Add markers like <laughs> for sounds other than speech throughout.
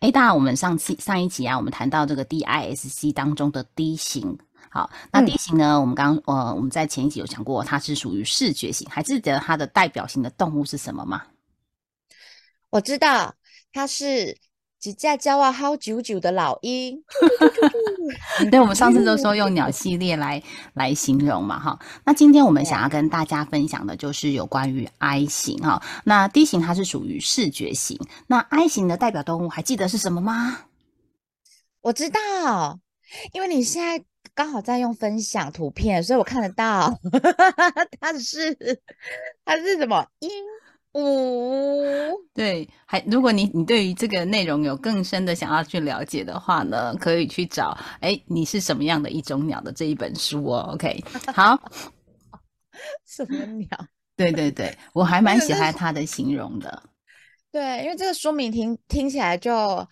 A 大，我们上次上一集啊，我们谈到这个 DISC 当中的 D 型。好，那 D 型呢，我们刚呃我们在前一集有讲过，它是属于视觉型，还记得它的代表性的动物是什么吗？我知道，它是。只架骄傲好久久的老鹰，<laughs> 对，我们上次都说用鸟系列来来形容嘛，哈。那今天我们想要跟大家分享的就是有关于 I 型哈。那 D 型它是属于视觉型，那 I 型的代表动物还记得是什么吗？我知道，因为你现在刚好在用分享图片，所以我看得到，<laughs> 它是它是什么鹰？哦，<laughs> 对，还如果你你对于这个内容有更深的想要去了解的话呢，可以去找哎，你是什么样的一种鸟的这一本书哦。OK，好，<laughs> 什么鸟？对对对，我还蛮喜欢它的形容的。对，因为这个书名听听起来就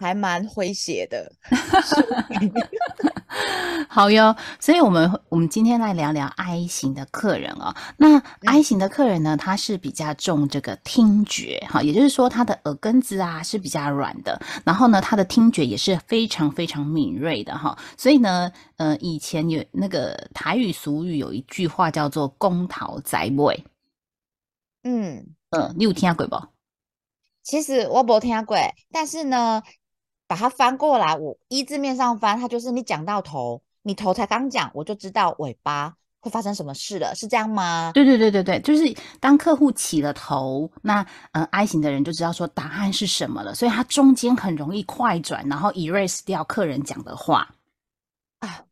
还蛮诙谐的。<laughs> 好哟，所以我们我们今天来聊聊 I 型的客人哦。那 I 型的客人呢，他是比较重这个听觉哈，也就是说他的耳根子啊是比较软的，然后呢，他的听觉也是非常非常敏锐的哈。所以呢，呃，以前有那个台语俗语有一句话叫做“公桃宅尾”，嗯嗯，你有听过不？其实我没听过，但是呢。把它翻过来，我一字面上翻，它就是你讲到头，你头才刚讲，我就知道尾巴会发生什么事了，是这样吗？对对对对对，就是当客户起了头，那呃 I 型的人就知道说答案是什么了，所以他中间很容易快转，然后 erase 掉客人讲的话啊，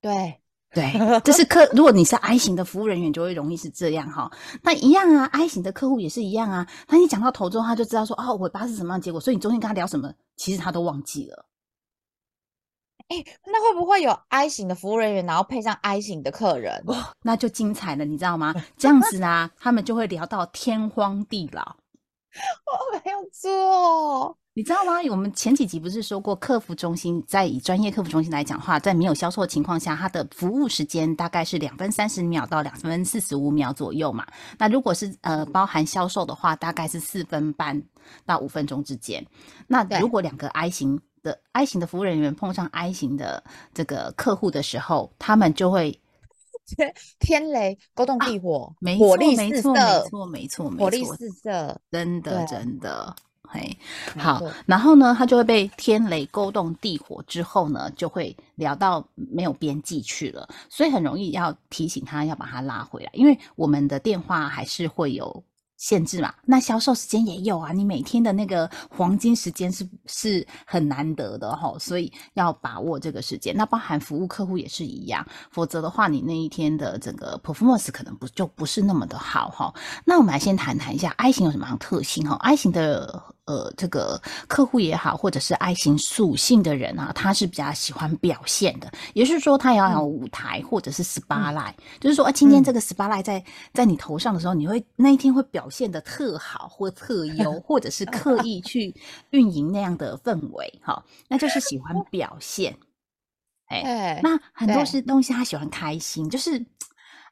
对。<laughs> 对，这是客。<laughs> 如果你是 I 型的服务人员，就会容易是这样哈。那一样啊，I 型的客户也是一样啊。那你讲到头之后，他就知道说，哦，尾巴是什么样的结果。所以你中间跟他聊什么，其实他都忘记了。哎，那会不会有 I 型的服务人员，然后配上 I 型的客人？哇，那就精彩了，你知道吗？<laughs> 这样子啊，他们就会聊到天荒地老。我没有做。你知道吗？我们前几集不是说过，客服中心在以专业客服中心来讲话，在没有销售的情况下，它的服务时间大概是两分三十秒到两分四十五秒左右嘛。那如果是呃包含销售的话，大概是四分半到五分钟之间。那如果两个 I 型的 I 型的服务人员碰上 I 型的这个客户的时候，他们就会 <laughs> 天雷勾动地火，火力四射，没错没错没错，火力四射，真的真的。嘿，好，然后呢，他就会被天雷勾动地火之后呢，就会聊到没有边际去了，所以很容易要提醒他要把他拉回来，因为我们的电话还是会有。限制嘛，那销售时间也有啊。你每天的那个黄金时间是是很难得的哈，所以要把握这个时间。那包含服务客户也是一样，否则的话，你那一天的整个 performance 可能不就不是那么的好哈。那我们来先谈谈一下 I 型有什么样特性哈？I 型的呃这个客户也好，或者是 I 型属性的人啊，他是比较喜欢表现的，也是说他要有舞台或者是 spotlight，就是说啊，今天这个 spotlight 在在你头上的时候，你会那一天会表。现的特好或特优，<laughs> 或者是刻意去运营那样的氛围，哈，那就是喜欢表现。哎，那很多是东西他喜欢开心，就是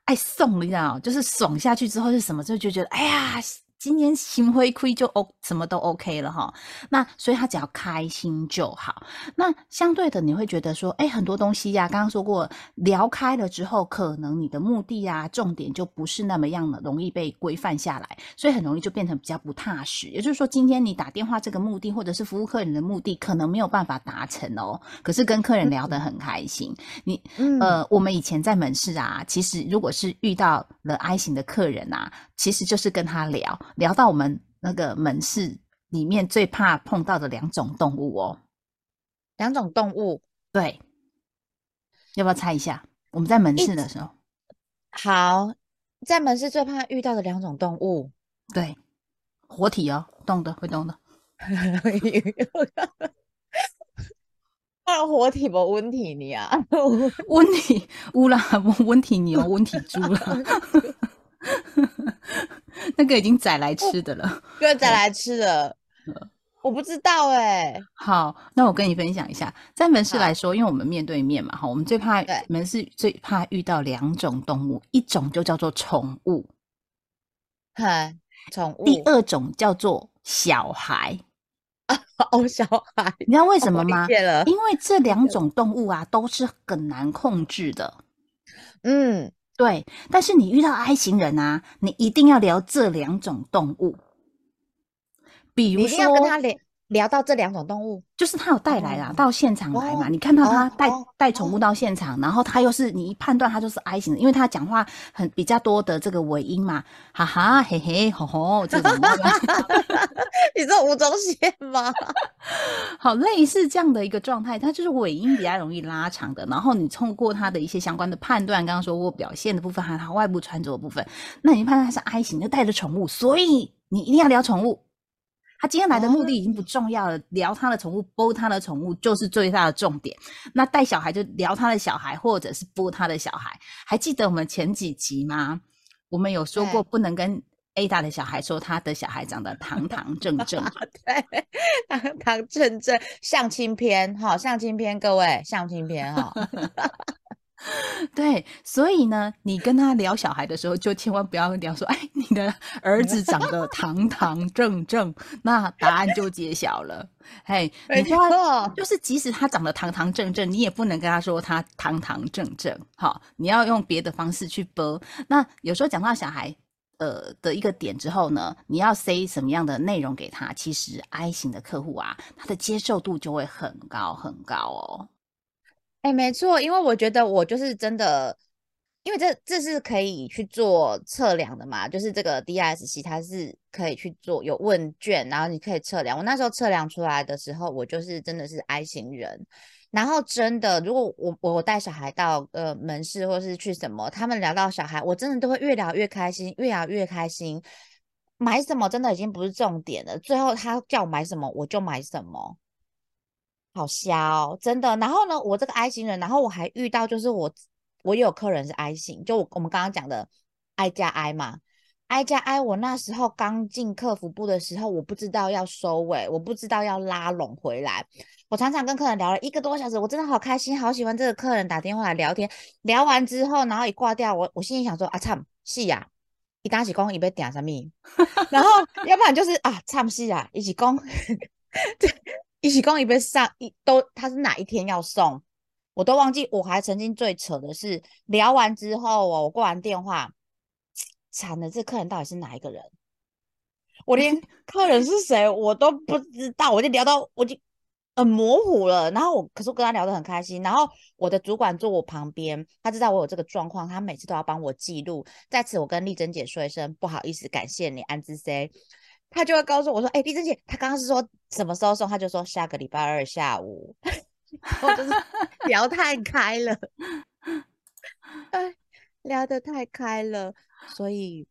爱送，你知道，就是爽下去之后是什么，就就觉得哎呀。今天心灰亏就 O 什么都 OK 了哈，那所以他只要开心就好。那相对的，你会觉得说，哎，很多东西呀，刚刚说过聊开了之后，可能你的目的啊，重点就不是那么样的容易被规范下来，所以很容易就变成比较不踏实。也就是说，今天你打电话这个目的，或者是服务客人的目的，可能没有办法达成哦。可是跟客人聊得很开心，你呃，我们以前在门市啊，其实如果是遇到了 I 型的客人啊，其实就是跟他聊。聊到我们那个门市里面最怕碰到的两种动物哦，两种动物，对，要不要猜一下？我们在门市的时候，好，在门市最怕遇到的两种动物，对，活体哦，动的会动的，<laughs> 活体不问题你啊？<laughs> 问题乌啦，问题牛，问题猪了。那个已经宰来吃的了，对，宰来吃的。我不知道哎。<laughs> 好，那我跟你分享一下，在门市来说，因为我们面对面嘛，哈，我们最怕门市最怕遇到两种动物，一种就叫做宠物，嗨，宠物。第二种叫做小孩。<laughs> 哦，小孩，你知道为什么吗？因为这两种动物啊，都是很难控制的。嗯，对。但是你遇到 I 型人啊，你一定要聊这两种动物。比如说，跟他聊聊到这两种动物，就是他有带来啦，到现场来嘛。你看到他带带宠物到现场，然后他又是你一判断他就是 I 型的，因为他讲话很比较多的这个尾音嘛，哈哈嘿嘿吼吼这种。<laughs> 你说吴宗宪吗？<laughs> 好，类似这样的一个状态，它就是尾音比较容易拉长的。然后你通过他的一些相关的判断，刚刚说过表现的部分，还有他外部穿着的部分，那你判断他是 I 型，就带着宠物，所以你一定要聊宠物。他今天来的目的已经不重要了，聊他的宠物，播他的宠物就是最大的重点。那带小孩就聊他的小孩，或者是播他的小孩。还记得我们前几集吗？我们有说过不能跟 Ada 的小孩说他的小孩长得堂堂正 <laughs> 正。对，堂堂正正，相亲篇哈，相亲篇，各位相亲篇哈。<laughs> <laughs> 对，所以呢，你跟他聊小孩的时候，就千万不要聊说，哎，你的儿子长得堂堂正正，那答案就揭晓了。嘿，没错，就是即使他长得堂堂正正，你也不能跟他说他堂堂正正。好，你要用别的方式去播。那有时候讲到小孩呃的一个点之后呢，你要塞什么样的内容给他？其实 I 型的客户啊，他的接受度就会很高很高哦。哎，没错，因为我觉得我就是真的，因为这这是可以去做测量的嘛，就是这个 DISC 它是可以去做有问卷，然后你可以测量。我那时候测量出来的时候，我就是真的是 I 型人。然后真的，如果我我带小孩到呃门市或是去什么，他们聊到小孩，我真的都会越聊越开心，越聊越开心。买什么真的已经不是重点了，最后他叫我买什么，我就买什么。好笑，真的。然后呢，我这个 I 型人，然后我还遇到，就是我我有客人是 I 型，就我们刚刚讲的 I 加 I 嘛，I 加 I。我那时候刚进客服部的时候，我不知道要收尾，我不知道要拉拢回来。我常常跟客人聊了一个多小时，我真的好开心，好喜欢这个客人打电话来聊天。聊完之后，然后一挂掉，我我心里想说啊，唱戏呀，一打起工一被点什么？<laughs> 然后要不然就是啊，唱戏啊，一起工。<laughs> 一起公一杯上一都，他是哪一天要送，我都忘记。我还曾经最扯的是，聊完之后哦，我挂完电话，惨了，这客人到底是哪一个人？我连客人是谁我都不知道，我就聊到我就很模糊了。然后我可是跟他聊得很开心。然后我的主管坐我旁边，他知道我有这个状况，他每次都要帮我记录。在此，我跟丽珍姐说一声不好意思，感谢你安之 C。他就会告诉我说：“哎，丽珍姐，他刚刚是说什么时候送？他就说下个礼拜二下午。我就是 <laughs> 聊太开了，<laughs> 哎，聊得太开了，所以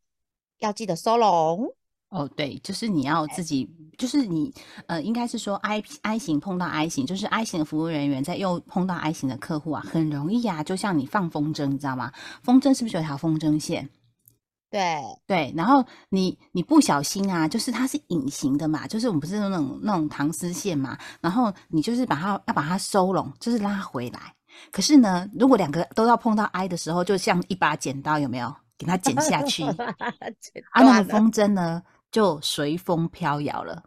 要记得收拢。哦，对，就是你要自己，就是你，呃，应该是说 I I 型碰到 I 型，就是 I 型的服务人员在又碰到 I 型的客户啊，很容易啊，就像你放风筝，你知道吗？风筝是不是有条风筝线？”对对，然后你你不小心啊，就是它是隐形的嘛，就是我们不是那种那种糖丝线嘛，然后你就是把它要把它收拢，就是拉回来。可是呢，如果两个都要碰到 I 的时候，就像一把剪刀，有没有？给它剪下去，<laughs> 啊，那个风筝呢就随风飘摇了。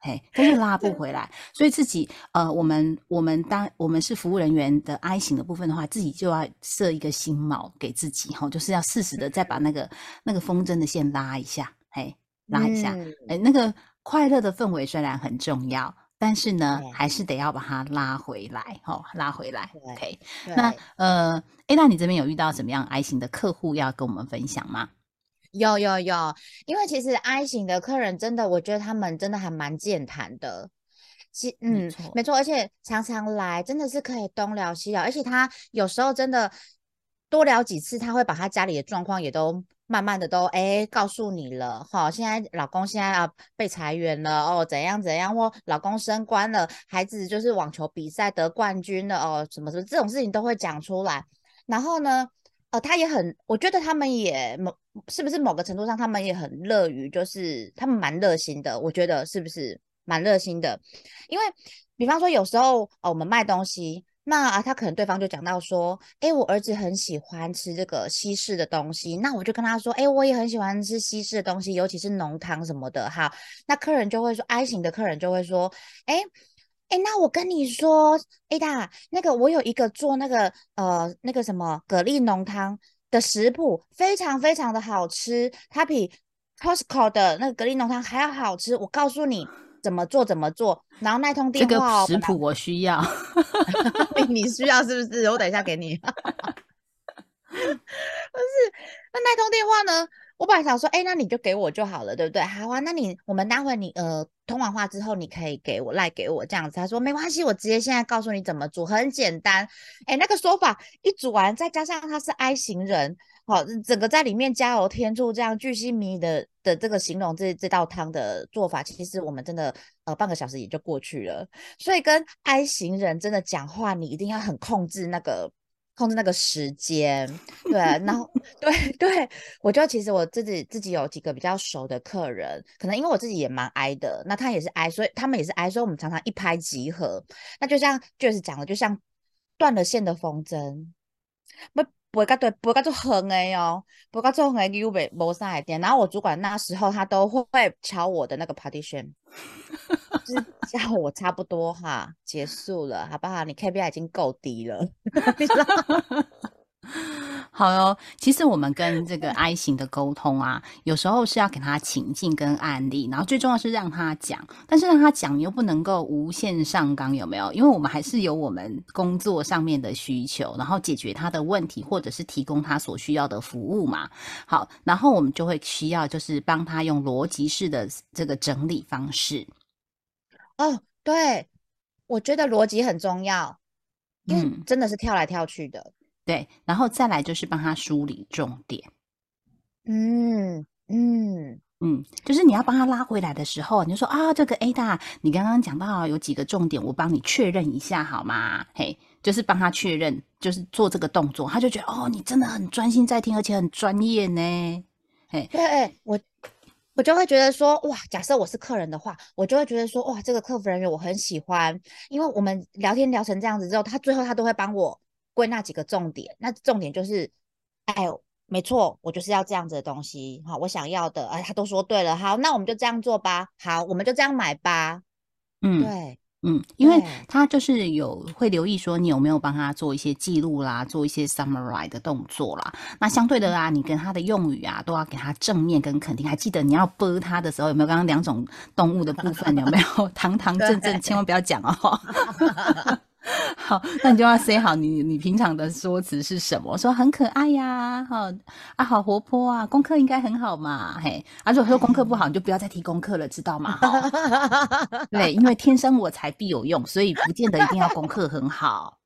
嘿，但是拉 <laughs> 不。回来，所以自己呃，我们我们当我们是服务人员的 I 型的部分的话，自己就要设一个心锚给自己哈，就是要适时的再把那个那个风筝的线拉一下，嘿，拉一下，哎，那个快乐的氛围虽然很重要，但是呢，还是得要把它拉回来，哈，拉回来，OK。那呃，哎，那你这边有遇到什么样 I 型的客户要跟我们分享吗？有有有，因为其实 I 型的客人真的，我觉得他们真的还蛮健谈的。其嗯，没错，而且常常来，真的是可以东聊西聊，而且他有时候真的多聊几次，他会把他家里的状况也都慢慢的都哎告诉你了哈，现在老公现在啊被裁员了哦，怎样怎样，或老公升官了，孩子就是网球比赛得冠军了哦，什么什么这种事情都会讲出来。然后呢，呃，他也很，我觉得他们也某是不是某个程度上，他们也很乐于，就是他们蛮热心的，我觉得是不是蛮热心的？因为比方说有时候哦，我们卖东西。那，他可能对方就讲到说，哎，我儿子很喜欢吃这个西式的东西，那我就跟他说，哎，我也很喜欢吃西式的东西，尤其是浓汤什么的。哈，那客人就会说，I 型的客人就会说，哎，哎，那我跟你说，A 大，那个我有一个做那个呃那个什么蛤蜊浓汤的食谱，非常非常的好吃，它比 Costco 的那个蛤蜊浓汤还要好吃。我告诉你。怎么做怎么做，然后那通电话，这个食谱我需要，<laughs> 你需要是不是？我等一下给你。<laughs> 不是，那那通电话呢？我本来想说，哎，那你就给我就好了，对不对？好啊，那你我们待会你呃通完话之后，你可以给我赖给我这样子。他说没关系，我直接现在告诉你怎么煮，很简单。哎，那个说法一煮完，再加上他是 I 型人。好，整个在里面加油添醋，这样巨细迷的的这个形容这这道汤的做法，其实我们真的呃半个小时也就过去了。所以跟 I 型人真的讲话，你一定要很控制那个控制那个时间。对，然后 <laughs> 对对，我觉得其实我自己自己有几个比较熟的客人，可能因为我自己也蛮 I 的，那他也是 I，所以他们也是 I，所以我们常常一拍即合。那就像就是讲的，就像断了线的风筝，不。不会对，不会做横的哦，不会做横的，U 背无啥一点。然后我主管那时候他都会敲我的那个 partition，就是叫我差不多哈，结束了，好不好？你 KPI 已经够低了。<laughs> 好哦，其实我们跟这个 I 型的沟通啊，有时候是要给他情境跟案例，然后最重要是让他讲，但是让他讲你又不能够无限上纲，有没有？因为我们还是有我们工作上面的需求，然后解决他的问题，或者是提供他所需要的服务嘛。好，然后我们就会需要就是帮他用逻辑式的这个整理方式。哦，对，我觉得逻辑很重要，因为真的是跳来跳去的。对，然后再来就是帮他梳理重点。嗯嗯嗯，就是你要帮他拉回来的时候，你就说啊，这个 A 大，你刚刚讲到有几个重点，我帮你确认一下好吗？嘿，就是帮他确认，就是做这个动作，他就觉得哦，你真的很专心在听，而且很专业呢。嘿，对，我我就会觉得说，哇，假设我是客人的话，我就会觉得说，哇，这个客服人员我很喜欢，因为我们聊天聊成这样子之后，他最后他都会帮我。归纳几个重点，那重点就是，哎，没错，我就是要这样子的东西，好，我想要的，哎，他都说对了，好，那我们就这样做吧，好，我们就这样买吧，嗯，对，嗯，因为他就是有会留意说你有没有帮他做一些记录啦，做一些 summarize 的动作啦，那相对的啊，你跟他的用语啊，都要给他正面跟肯定，还记得你要啵他的时候有没有刚刚两种动物的部分？有没有？<laughs> 堂堂正正，千万不要讲哦。<laughs> <laughs> 好，那你就要 say 好，你你平常的说辞是什么？说很可爱呀，好啊，好活泼啊，功课应该很好嘛，嘿，而且说功课不好，你就不要再提功课了，知道吗？<laughs> 对，因为天生我材必有用，所以不见得一定要功课很好。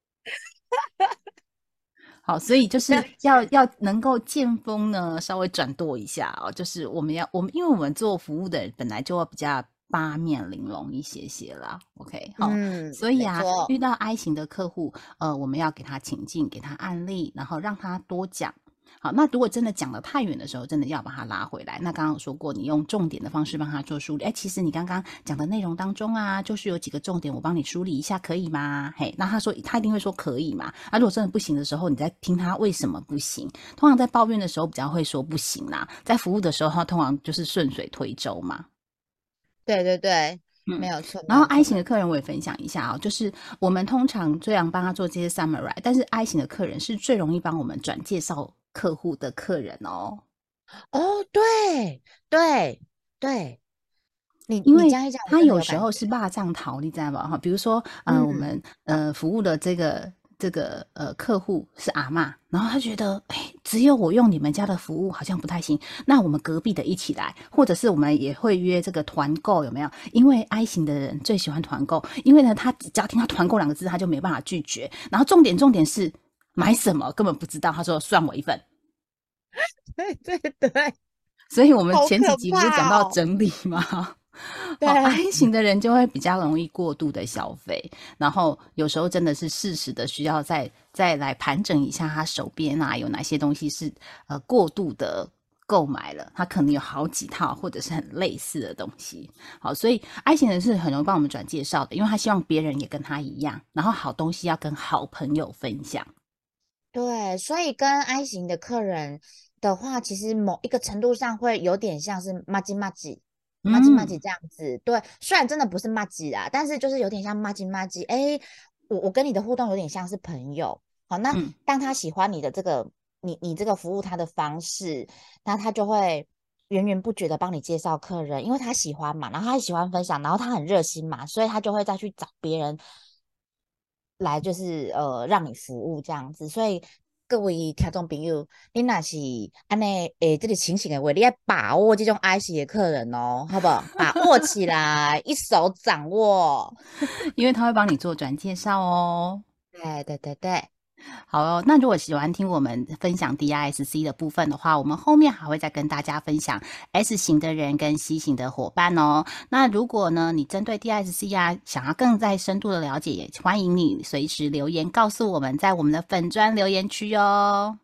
好，所以就是要要能够见风呢，稍微转舵一下哦，就是我们要我们，因为我们做服务的人本来就要比较。八面玲珑一些些啦，OK，好，所以啊，遇到 I 型的客户，呃，我们要给他情境，给他案例，然后让他多讲。好，那如果真的讲的太远的时候，真的要把他拉回来。那刚刚有说过，你用重点的方式帮他做梳理。哎，其实你刚刚讲的内容当中啊，就是有几个重点，我帮你梳理一下，可以吗？嘿，那他说他一定会说可以嘛。啊，如果真的不行的时候，你再听他为什么不行。通常在抱怨的时候比较会说不行啦，在服务的时候，他通常就是顺水推舟嘛。对对对，没有错。然后 I 型的客人我也分享一下啊，就是我们通常最常帮他做这些 summary，但是 I 型的客人是最容易帮我们转介绍客户的客人哦。哦，对对对，你因为他有时候是霸占逃，你知道吗？哈，比如说，嗯，我们呃服务的这个。这个呃客户是阿妈，然后他觉得哎，只有我用你们家的服务好像不太行，那我们隔壁的一起来，或者是我们也会约这个团购，有没有？因为 I 型的人最喜欢团购，因为呢，他只要听到团购两个字，他就没办法拒绝。然后重点重点是买什么根本不知道，他说算我一份。<laughs> 对对对，所以我们前几集不是讲到整理吗？<laughs> 对，I 型的人就会比较容易过度的消费，然后有时候真的是适时的需要再再来盘整一下他手边啊有哪些东西是呃过度的购买了，他可能有好几套或者是很类似的东西。好，所以 I 型人是很容易帮我们转介绍的，因为他希望别人也跟他一样，然后好东西要跟好朋友分享。对，所以跟 I 型的客人的话，其实某一个程度上会有点像是骂鸡骂鸡。麻吉麻吉这样子，对，虽然真的不是麻吉啊，但是就是有点像麻吉麻吉。哎，我我跟你的互动有点像是朋友。好，那当他喜欢你的这个，你你这个服务他的方式，那他就会源源不绝的帮你介绍客人，因为他喜欢嘛，然后他喜欢分享，然后他很热心嘛，所以他就会再去找别人来，就是呃让你服务这样子，所以。各位听众朋友，你那是安尼诶，这个情形的话，你要把握这种爱惜的客人哦，好不好？把握起来，一手掌握，<laughs> 因为他会帮你做转介绍哦。对对对对。好哦，那如果喜欢听我们分享 DISC 的部分的话，我们后面还会再跟大家分享 S 型的人跟 C 型的伙伴哦。那如果呢，你针对 DISC 啊，想要更在深度的了解，也欢迎你随时留言告诉我们，在我们的粉砖留言区哦。